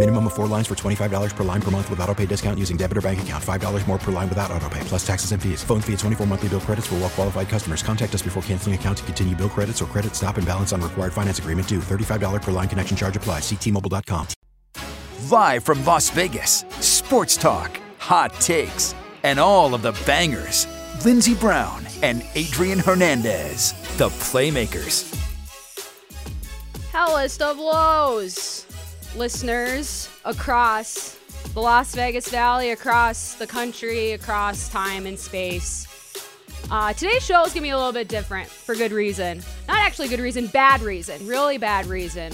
Minimum of four lines for $25 per line per month with auto pay discount using debit or bank account. $5 more per line without auto pay, plus taxes and fees. Phone fee at 24 monthly bill credits for well qualified customers. Contact us before canceling account to continue bill credits or credit stop and balance on required finance agreement due. $35 per line connection charge applies. Ctmobile.com. Live from Las Vegas, sports talk, hot takes, and all of the bangers. Lindsey Brown and Adrian Hernandez, the Playmakers. Hellest of lows, listeners across the Las Vegas Valley, across the country, across time and space. Uh, today's show is going to be a little bit different for good reason. Not actually good reason, bad reason. Really bad reason.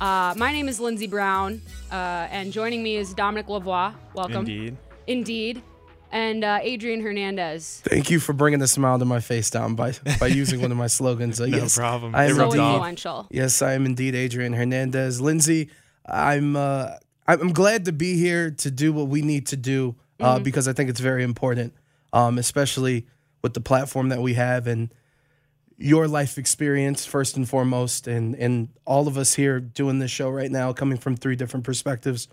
Uh, my name is Lindsey Brown, uh, and joining me is Dominic Lavoie. Welcome. Indeed. Indeed. And uh, Adrian Hernandez. Thank you for bringing the smile to my face, Dom, by by using one of my slogans. Uh, No yes, problem. I am It So indeed, off. influential. yes, I am indeed Adrian Hernandez. Lindsay, I'm uh, I'm glad to be here to do what we need to do uh, because I think it's very important, um, especially with the platform that we have and your life experience first and foremost, and and all of us here doing this show right now, coming from three different perspectives.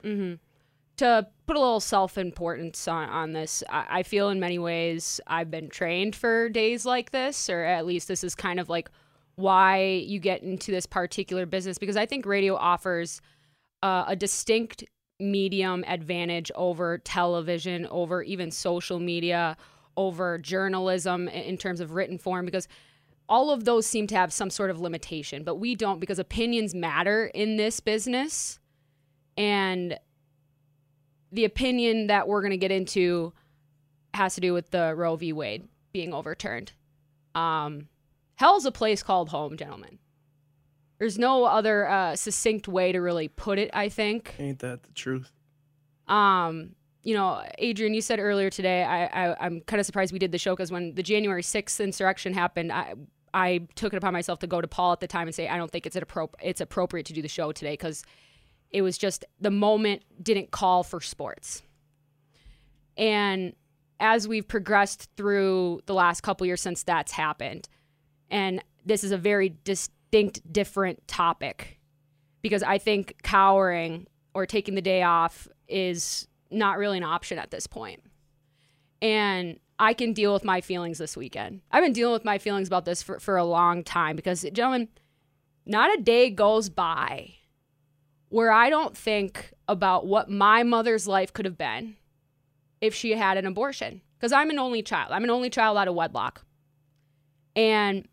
to put a little self importance on, on this, I, I feel in many ways I've been trained for days like this, or at least this is kind of like why you get into this particular business because I think radio offers uh, a distinct medium advantage over television, over even social media, over journalism in, terms of written form because all of those seem to have some sort of limitation, but we don't because opinions matter in this business. And the opinion that we're going to get into has to do with the Roe v. Wade being overturned. Um, hell's a place called home, gentlemen. There's no other uh, succinct way to really put it. I think. Ain't that the truth? Um, you know, Adrian, you said earlier today. I, I I'm kind of surprised we did the show because when the January 6th insurrection happened, I I took it upon myself to go to Paul at the time and say I don't think it's appro- it's appropriate to do the show today because it was just the moment didn't call for sports. And as we've progressed through the last couple years since that's happened, and this is a very distinct, different topic because I think cowering or taking the day off is not really an option at this point. And I can deal with my feelings this weekend. I've been dealing with my feelings about this for, for a long time because, gentlemen, not a day goes by where I don't think about what my mother's life could have been if she had an abortion. Because I'm an only child. I'm an only child out of wedlock. And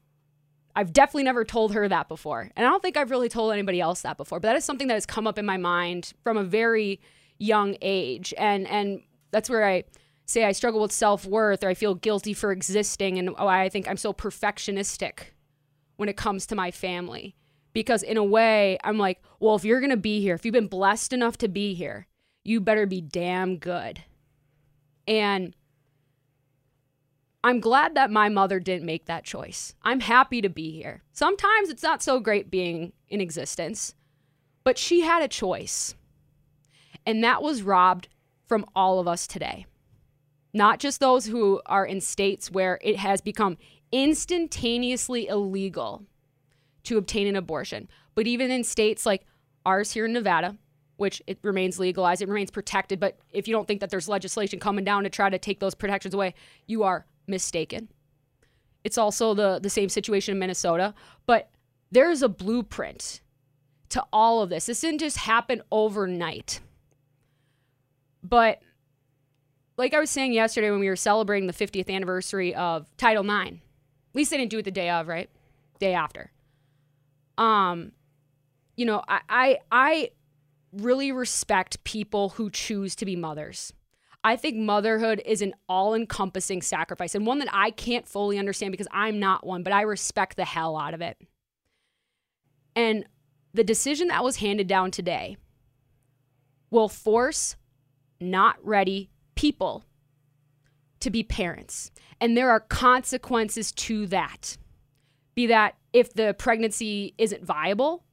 I've definitely never told her that before. And I don't think I've really told anybody else that before. But that is something that has come up in my mind from a very young age. And and that's where I say I struggle with self-worth or I feel guilty for existing and why I think I'm so perfectionistic when it comes to my family. Because in a way, I'm like, well, if you're going to be here, if you've been blessed enough to be here, you better be damn good. And I'm glad that my mother didn't make that choice. I'm happy to be here. Sometimes it's not so great being in existence, but she had a choice. And that was robbed from all of us today. Not just those who are in states where it has become instantaneously illegal to obtain an abortion, but even in states like ours here in Nevada, which it remains legalized, it remains protected. But if you don't think that there's legislation coming down to try to take those protections away, you are mistaken. It's also the, the same situation in Minnesota, but there's a blueprint to all of this. This didn't just happen overnight. But like I was saying yesterday when we were celebrating the 50th anniversary of Title IX, at least they didn't do it the day of, right? Day after. Um, you know, I, I, I really respect people who choose to be mothers. I think motherhood is an all encompassing sacrifice and one that I can't fully understand because I'm not one, but I respect the hell out of it. And the decision that was handed down today will force not ready people to be parents. And there are consequences to that. Be that if the pregnancy isn't viable,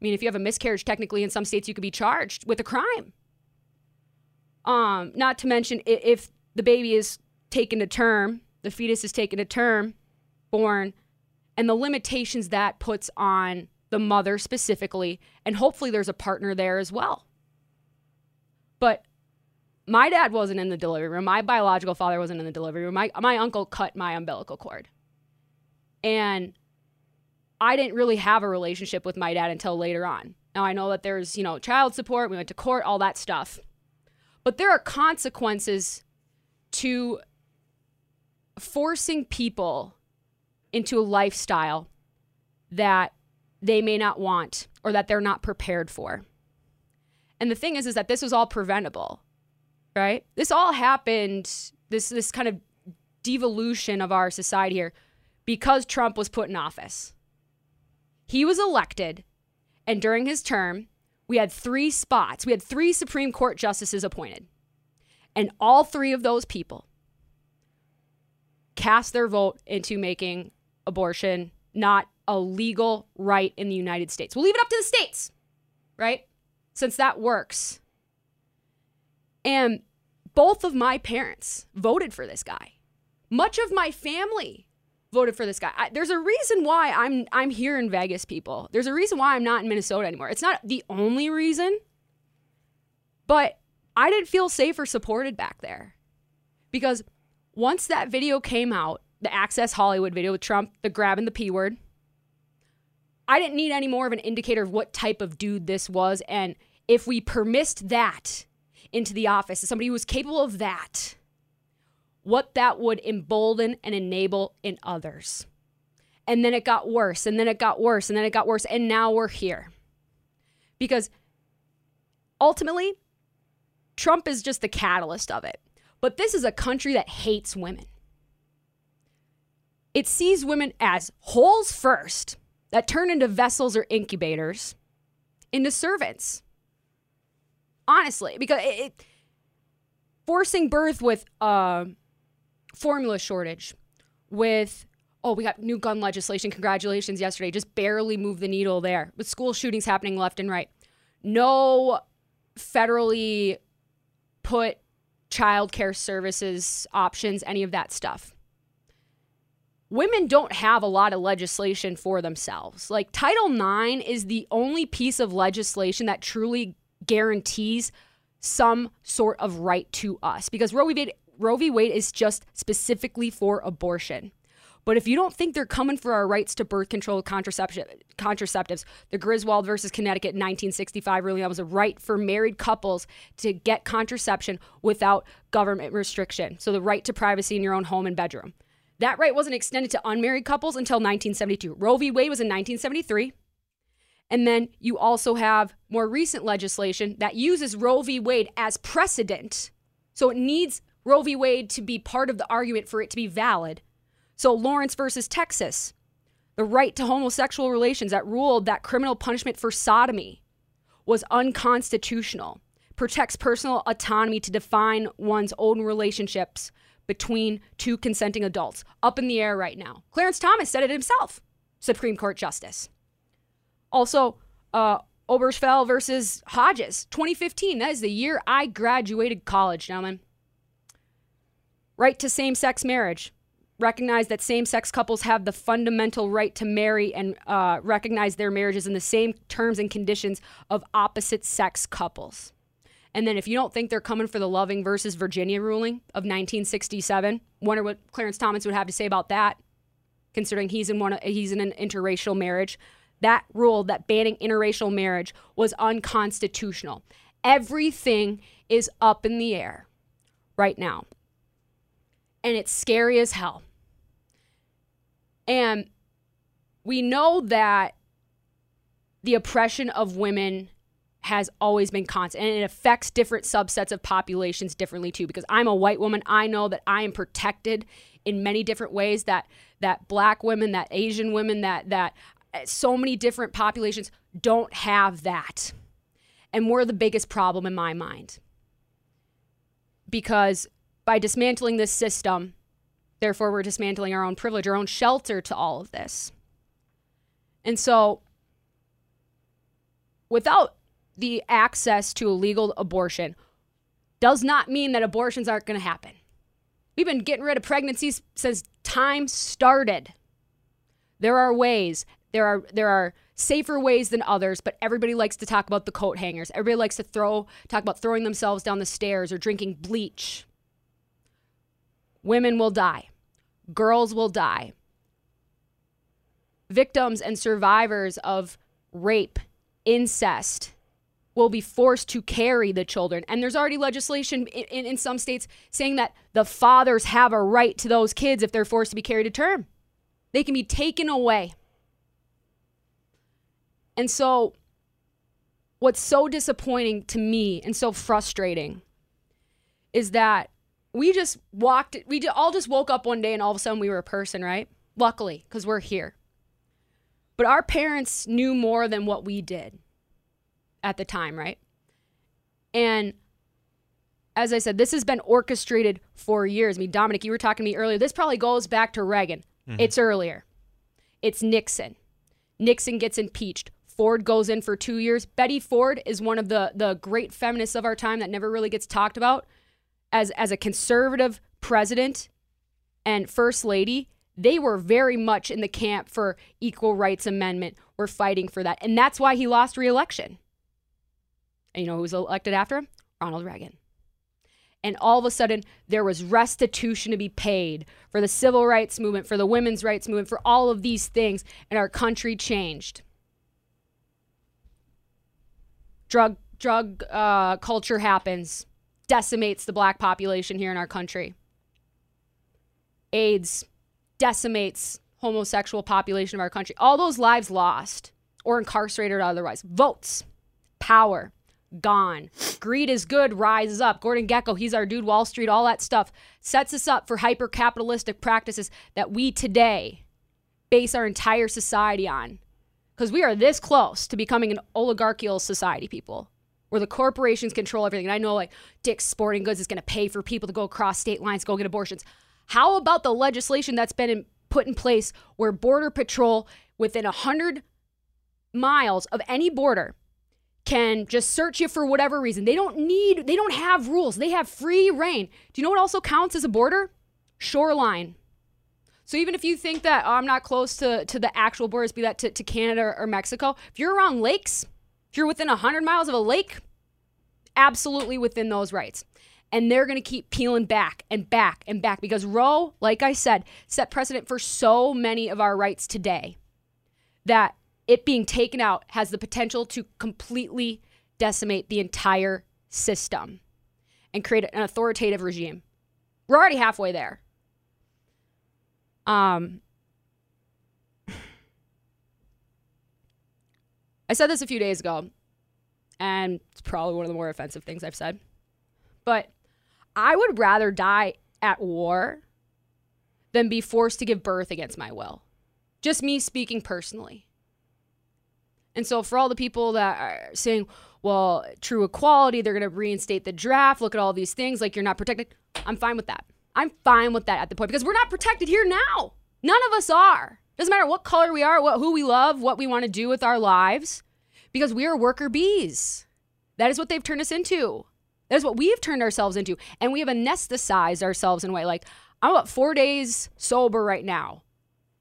I mean, if you have a miscarriage, technically in some states you could be charged with a crime. Um, not to mention if the baby is taken to term, the fetus is taken to term, born, and the limitations that puts on the mother specifically, and hopefully there's a partner there as well. But my dad wasn't in the delivery room. My biological father wasn't in the delivery room. My my uncle cut my umbilical cord. And I didn't really have a relationship with my dad until later on. Now I know that there's, you know, child support, we went to court, all that stuff. But there are consequences to forcing people into a lifestyle that they may not want or that they're not prepared for. And the thing is is that this was all preventable. Right? This all happened this this kind of devolution of our society here because Trump was put in office. He was elected and during his term we had 3 spots. We had 3 Supreme Court justices appointed. And all 3 of those people cast their vote into making abortion not a legal right in the United States. We'll leave it up to the states, right? Since that works. And both of my parents voted for this guy. Much of my family voted for this guy. I, there's a reason why I'm I'm here in Vegas, people. There's a reason why I'm not in Minnesota anymore. It's not the only reason, but I didn't feel safe or supported back there. Because once that video came out, the Access Hollywood video with Trump, the grabbing the P word, I didn't need any more of an indicator of what type of dude this was. And if we permissed that into the office, somebody who was capable of that, what that would embolden and enable in others. And then it got worse, and then it got worse, and then it got worse, and now we're here. Because ultimately, Trump is just the catalyst of it. But this is a country that hates women. It sees women as holes first that turn into vessels or incubators into servants. Honestly, because it, it forcing birth with a formula shortage, with oh, we got new gun legislation. Congratulations yesterday. Just barely moved the needle there. With school shootings happening left and right. No federally put child care services options, any of that stuff women don't have a lot of legislation for themselves. Like Title IX is the only piece of legislation that truly guarantees some sort of right to us because Roe v. Roe v. Wade is just specifically for abortion. But if you don't think they're coming for our rights to birth control contraception, contraceptives, the Griswold versus Connecticut 1965 ruling that was a right for married couples to get contraception without government restriction. So the right to privacy in your own home and bedroom. That right wasn't extended to unmarried couples until 1972. Roe v. Wade was in 1973. And then you also have more recent legislation that uses Roe v. Wade as precedent. So it needs Roe v. Wade to be part of the argument for it to be valid. So Lawrence versus Texas, the right to homosexual relations that ruled that criminal punishment for sodomy was unconstitutional, protects personal autonomy to define one's own relationships between two consenting adults. Up in the air right now. Clarence Thomas said it himself, Supreme Court Justice. Also, uh, Obergefell versus Hodges, 2015. That is the year I graduated college, gentlemen. Right to same sex marriage. Recognize that same sex couples have the fundamental right to marry and uh, recognize their marriages in the same terms and conditions of opposite sex couples. And then if you don't think they're coming for the Loving versus Virginia ruling of 1967, wonder what Clarence Thomas would have to say about that, considering he's in one he's in an interracial marriage. That rule that banning interracial marriage was unconstitutional. Everything is up in the air right now. And it's scary as hell. And we know that the oppression of women has always been constant and it affects different subsets of populations differently too because I'm a white woman. I know that I am protected in many different ways that that black women that Asian women that that uh, so many different populations don't have that. And we're the biggest problem in my mind. Because by dismantling this system therefore we're dismantling our own privilege our own shelter to all of this and so without the access to a legal abortion does not mean that abortions aren't going to happen. We've been getting rid of pregnancies since time started. There are ways. There are there are safer ways than others, but everybody likes to talk about the coat hangers. Everybody likes to throw talk about throwing themselves down the stairs or drinking bleach. Women will die. Girls will die. Victims and survivors of rape, incest, will be forced to carry the children. And there's already legislation in, in, in, some states saying that the fathers have a right to those kids if they're forced to be carried to term. They can be taken away. And so, what's so disappointing to me and so frustrating is that we just walked, we all just woke up one day and all of a sudden we were a person, right? Luckily, because we're here. But our parents knew more than what we did at the time, right? And as I said, this has been orchestrated for years. I mean, Dominic, you were talking to me earlier. This probably goes back to Reagan. Mm-hmm. It's earlier. It's Nixon. Nixon gets impeached. Ford goes in for two years. Betty Ford is one of the the great feminists of our time that never really gets talked about. As as a conservative president and first lady, they were very much in the camp for equal rights amendment. We're fighting for that. And that's why he lost reelection. And you know who was elected after him? Ronald Reagan. And all of a sudden, there was restitution to be paid for the civil rights movement, for the women's rights movement, for all of these things, and our country changed. Drug drug uh, culture happens, decimates the black population here in our country. AIDS decimates homosexual population of our country. All those lives lost or incarcerated otherwise. Votes, power, gone. Greed is good, rises up. Gordon Gekko, he's our dude, Wall Street, all that stuff sets us up for hyper capitalistic practices that we today base our entire society on. Because we are this close to becoming an oligarchical society, people, where the corporations control everything. And I know, like, Dick's Sporting Goods is going to pay for people to go across state lines, go get abortions. How about the legislation that's been in, put in place where Border Patrol, within 100 miles of any border, can just search you for whatever reason. They don't need, they don't have rules. They have free reign. Do you know what also counts as a border? Shoreline. So even if you think that oh, I'm not close to, to the actual borders, be that to, to Canada or, or Mexico, if you're around lakes, you're within 100 miles of a lake, absolutely within those rights. And they're going to keep peeling back and back and back because Roe, like I said, set precedent for so many of our rights today that it being taken out has the potential to completely decimate the entire system and create an authoritative regime. We're already halfway there. Um, I said this a few days ago, and it's probably one of the more offensive things I've said. But I would rather die at war than be forced to give birth against my will. Just me speaking personally. And so, for all the people that are saying, well, true equality, they're going to reinstate the draft, look at all these things, like you're not protected, I'm fine with that. I'm fine with that at the point because we're not protected here now. None of us are. Doesn't matter what color we are, what who we love, what we want to do with our lives, because we are worker bees. That is what they've turned us into. That is what we have turned ourselves into. And we have anesthetized ourselves in a way. Like, I'm about four days sober right now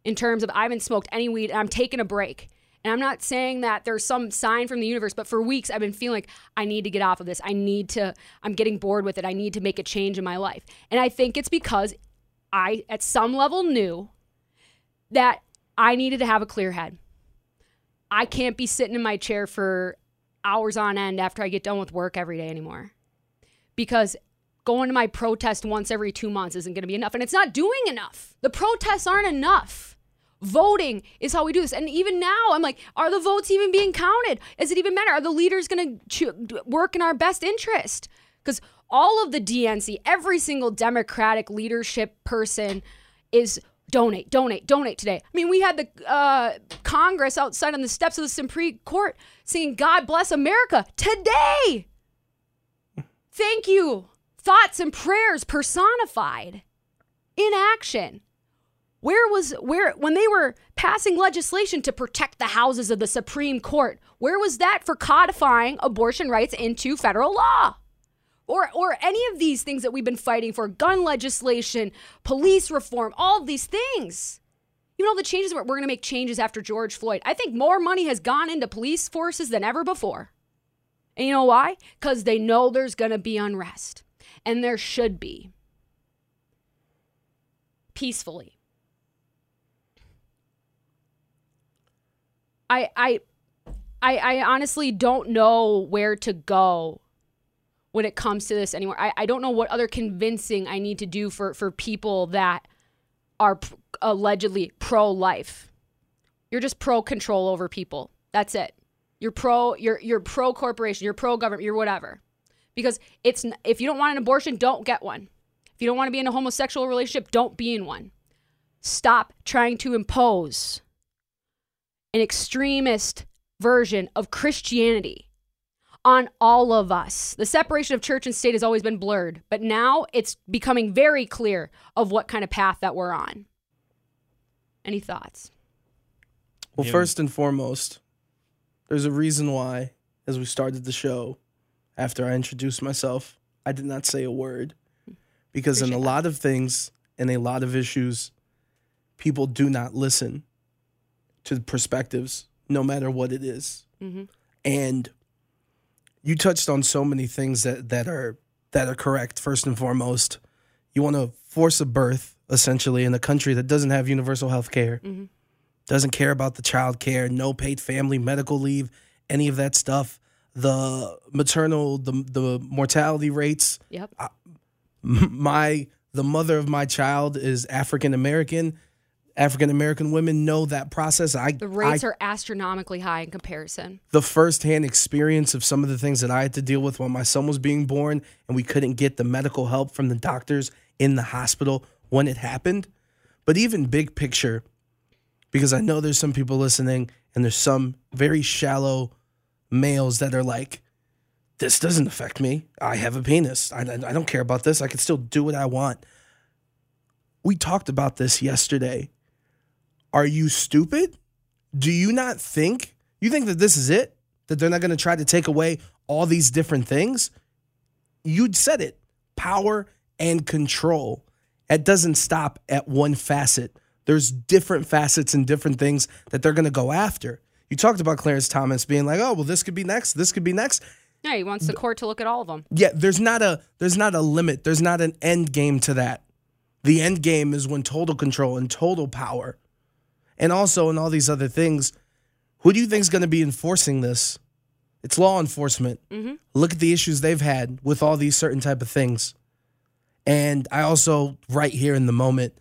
in terms of I haven't smoked any weed and I'm taking a break. And I'm not saying that there's some sign from the universe, but for weeks I've been feeling like I need to get off of this. I need to, I'm getting bored with it. I need to make a change in my life. And I think it's because I, at some level, knew that I needed to have a clear head. I can't be sitting in my chair for hours on end after I get done with work every day anymore. Because going to my protest once every two months isn't going to be enough. And it's not doing enough. The protests aren't enough. Voting is how we do this. And even now, I'm like, are the votes even being counted? Does it even matter? Are the leaders going to work in our best interest? Because all of the DNC, every single Democratic leadership person is donate, donate, donate today. I mean, we had the uh, Congress outside on the steps of the Supreme Court singing God bless America today. Thank you. Thoughts and prayers personified in action. Where was where when they were passing legislation to protect the houses of the Supreme Court? Where was that for codifying abortion rights into federal law? Or or any of these things that we've been fighting for, gun legislation, police reform, all of these things. You know the changes we're, we're going to make changes after George Floyd. I think more money has gone into police forces than ever before. And you know why? Cuz they know there's going to be unrest. And there should be. Peacefully. I I I, I honestly don't know where to go when it comes to this anymore. I, I don't know what other convincing I need to do for, for people that are p- allegedly pro life. You're just pro control over people. That's it. You're pro you're you're pro corporation, you're pro government, you're whatever. Because it's if you don't want an abortion, don't get one. If you don't want to be in a homosexual relationship, don't be in one. Stop trying to impose an extremist version of Christianity on all of us. The separation of church and state has always been blurred, but now it's becoming very clear of what kind of path that we're on. Any thoughts? Well, yeah. first and foremost, there's a reason why, as we started the show, after I introduced myself, I did not say a word. Because Appreciate in a that. lot of things and a lot of issues, people do not listen to perspectives, no matter what it is. Mm-hmm. And you touched on so many things that, that are that are correct. First and foremost, you want to force a birth essentially in a country that doesn't have universal health care, mm-hmm. doesn't care about the child care, no paid family medical leave, any of that stuff. The maternal, the the mortality rates. Yep. I, my the mother of my child is African American. African American women know that process. I the rates I, are astronomically high in comparison. The firsthand experience of some of the things that I had to deal with when my son was being born, and we couldn't get the medical help from the doctors in the hospital when it happened. But even big picture, because I know there's some people listening, and there's some very shallow males that are like, "This doesn't affect me. I have a penis. I, I don't care about this. I can still do what I want." We talked about this yesterday are you stupid? Do you not think? You think that this is it? That they're not going to try to take away all these different things? You'd said it power and control. It doesn't stop at one facet. There's different facets and different things that they're going to go after. You talked about Clarence Thomas being like, "Oh, well, this could be next. This could be next." Yeah, he wants the court to look at all of them. Yeah, there's not a there's not a limit. There's not an end game to that. The end game is when total control and total power and also in all these other things. Who do you think is going to be enforcing this? It's law enforcement. Mm-hmm. Look at the issues they've had with all these certain type of things. And I also, right here in the moment,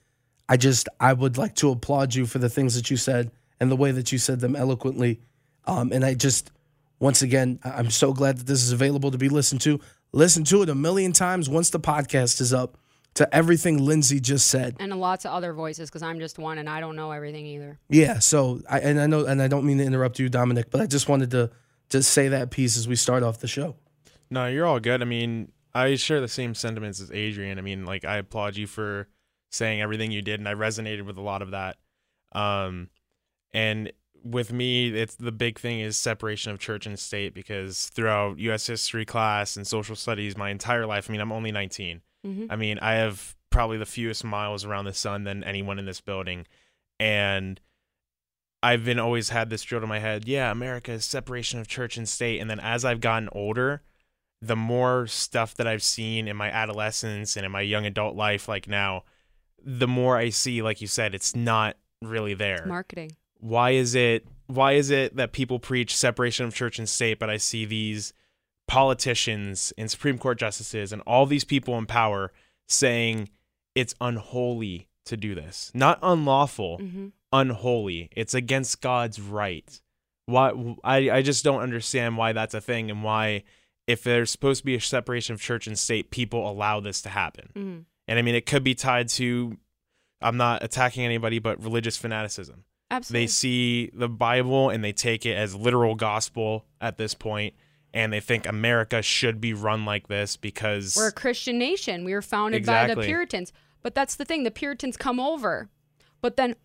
I just I would like to applaud you for the things that you said and the way that you said them eloquently. Um, and I just, once again, I'm so glad that this is available to be listened to. Listen to it a million times once the podcast is up to everything Lindsay just said. And lots of other voices because I'm just one and I don't know everything either. Yeah. So I and I know and I don't mean to interrupt you, Dominic, but I just wanted to just say that piece as we start off the show. No, you're all good. I mean, I share the same sentiments as Adrian. I mean, like I applaud you for saying everything you did, and I resonated with a lot of that. Um, and with me, it's the big thing is separation of church and state because throughout U.S. history class and social studies, my entire life. I mean, I'm only 19. Mm-hmm. I mean, I have probably the fewest miles around the sun than anyone in this building. And I've been always had this drilled in my head. Yeah, America is separation of church and state. And then as I've gotten older, the more stuff that I've seen in my adolescence and in my young adult life, like now, the more I see, like you said, it's not really there. It's marketing. Why is it? Why is it that people preach separation of church and state, but I see these politicians and Supreme Court justices and all these people in power saying it's unholy to do this. Not unlawful, mm-hmm. unholy. It's against God's right. Why I I just don't understand why that's a thing and why if there's supposed to be a separation of church and state, people allow this to happen. Mhm. And I mean, it could be tied to I'm not attacking anybody, but religious fanaticism. Absolutely. They see the Bible and they take it as literal gospel at this point, and they think America should be run like this because We're a Christian nation. We were founded by the Puritans. But that's the thing. The Puritans come over. But then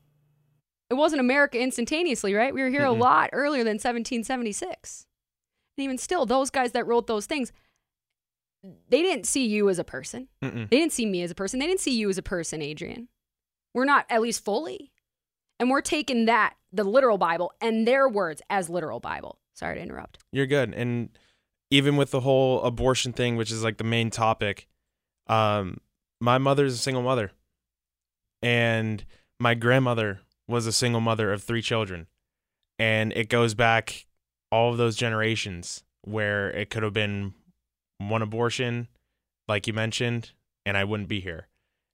it wasn't America instantaneously, right? We were here Mm-mm. a mm-hmm. lot earlier than 1776. And even still, those guys that wrote those things, they didn't see you as a person. Mm-mm. They didn't see me as a person. They didn't see you as a person, Adrian. We're not, at least fully. And we're taking that, the literal Bible, and their words as literal Bible. Sorry to interrupt. you're good. And even with the whole abortion thing, which is like the main topic, um, my is a single mother, and my grandmother was a single mother of three children, and it goes back all of those generations where it could have been one abortion, like you mentioned, and I wouldn't be here.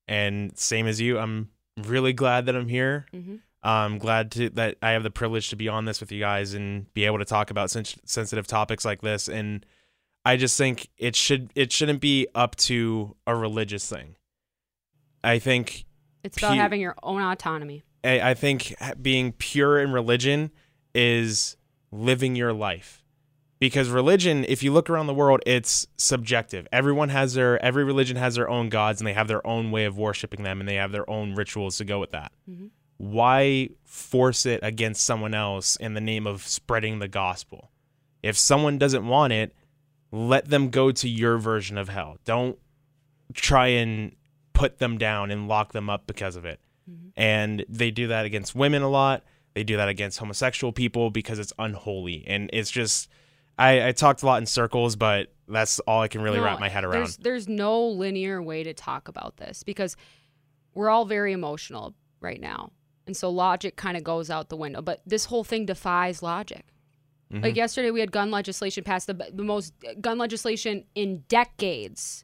And same as you, I'm really glad that I'm here. Mhm. I'm glad to, that I have the privilege to be on this with you guys and be able to talk about sens- sensitive topics like this. And I just think it should it shouldn't be up to a religious thing. I think It's about pu- having your own autonomy. I, I think being pure in religion is living your life. Because religion, if you look around the world, it's subjective. Everyone has their every religion has their own gods and they have their own way of worshiping them and they have their own rituals to go with that. Mhm. Why force it against someone else in the name of spreading the gospel? If someone doesn't want it, let them go to your version of hell. Don't try and put them down and lock them up because of it. Mm-hmm. And they do that against women a lot. They do that against homosexual people because it's unholy. And it's just, I, I talked a lot in circles, but that's all I can really No, wrap my head around. There's, there's no linear way to talk about this because we're all very emotional right now. And so logic kind of goes out the window. But this whole thing defies logic. Like Mhm. yesterday, we had gun legislation passed, the, the most gun legislation in decades.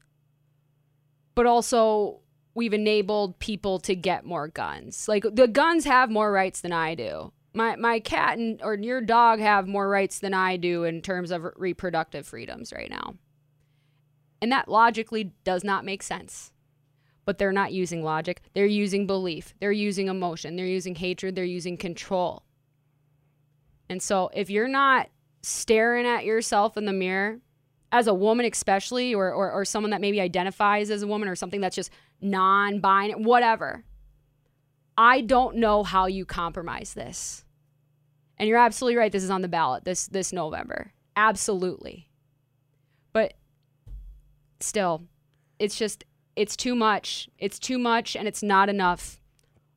But also, we've enabled people to get more guns. Like the guns have more rights than I do. My my cat and or your dog have more rights than I do in terms of reproductive freedoms right now. And that logically does not make sense. But they're not using logic. They're using belief. They're using emotion. They're using hatred. They're using control. And so if you're not staring at yourself in the mirror, as a woman especially, or, or, or someone that maybe identifies as a woman or something that's just non-binary, whatever, I don't know how you compromise this. And you're absolutely right. This is on the ballot this this November. Absolutely. But still, it's just it's too much. It's too much and it's not enough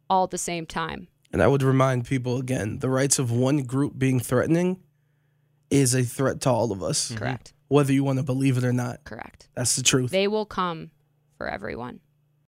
all at the same time. And I would remind people again the rights of one group being threatening is a threat to all of us. Correct. Whether you want to believe it or not. Correct. That's the truth. They will come for everyone.